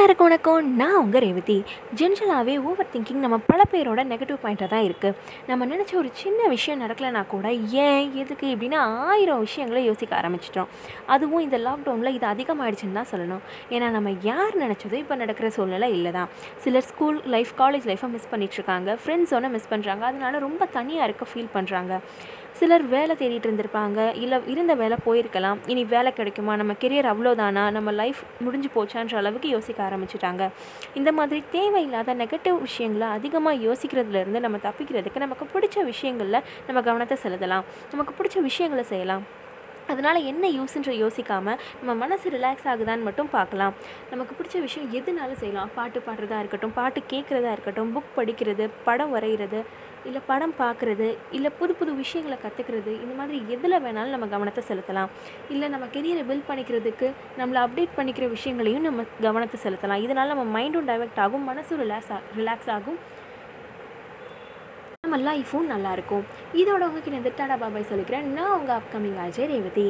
எல்லாருக்கும் வணக்கம். நான் உங்கள் ரேவதி. ஜென்ரலாகவே ஓவர் திங்கிங் நம்ம பல பேரோட நெகட்டிவ் பாயிண்ட்டாக தான் இருக்குது நம்ம நினச்ச ஒரு சின்ன விஷயம் நடக்கலைன்னா கூட ஏன் எதுக்கு இப்படின்னு ஆயிரம் விஷயங்களை யோசிக்க ஆரம்பிச்சிட்டோம். அதுவும் இந்த லாக்டவுனில் இது அதிகமாகிடுச்சுன்னு தான் சொல்லணும். ஏன்னா நம்ம யார் நினச்சதோ இப்போ நடக்கிற சூழ்நிலை இல்லை தான் சிலர் ஸ்கூல் லைஃப் காலேஜ் லைஃப்பை மிஸ் பண்ணிகிட்ருக்காங்க ஃப்ரெண்ட்ஸோட மிஸ் பண்ணுறாங்க அதனால ரொம்ப தனியாக இருக்க ஃபீல் பண்ணுறாங்க சிலர் வேலை தேடிட்டு இருந்திருப்பாங்க. இல்லை இருந்த வேலை போயிருக்கலாம். இனி வேலை கிடைக்குமா? நம்ம கெரியர் அவ்வளோதானா நம்ம லைஃப் முடிஞ்சு போச்சான்ற அளவுக்கு யோசிக்க ஆரம்பிச்சிட்டாங்க. இந்த மாதிரி தேவையில்லாத நெகட்டிவ் விஷயங்களை அதிகமாக யோசிக்கிறதுலேருந்து நம்ம தப்பிக்கிறதுக்கு நமக்கு பிடிச்ச விஷயங்களில் நம்ம கவனத்தை செலுத்தலாம். நமக்கு பிடிச்ச விஷயங்களை செய்யலாம். அதனால் என்ன யூஸ்ன்ற யோசிக்காமல் நம்ம மனசு ரிலாக்ஸ் ஆகுதான்னு மட்டும் பார்க்கலாம். நமக்கு பிடிச்ச விஷயம் எதுனாலும் செய்யலாம். பாட்டு பாடுறதா இருக்கட்டும் பாட்டு கேட்குறதா இருக்கட்டும் புக் படிக்கிறது படம் வரைகிறது இல்லை படம் பார்க்குறது இல்லை புது புது விஷயங்களை கற்றுக்கிறது இந்த மாதிரி எதில் வேணாலும் நம்ம கவனத்தை செலுத்தலாம். இல்லை நம்ம கெரியரை பில்ட் பண்ணிக்கிறதுக்கு நம்மளை அப்டேட் பண்ணிக்கிற விஷயங்களையும் நம்ம கவனத்தை செலுத்தலாம். இதனால் நம்ம மைண்டும் டைவெக்ட் ஆகும் மனசும் ரிலாக்ஸ் ஆ ரிலாக்ஸ் ஆகும். நம்ம லைஃப்பும் நல்லாயிருக்கும் இதோட உங்ககிட்ட இந்த டாடா பாபாய் சொல்லிக்கிறேன். நான் உங்கள் அப்கமிங் ஆஜய் ரேவதி.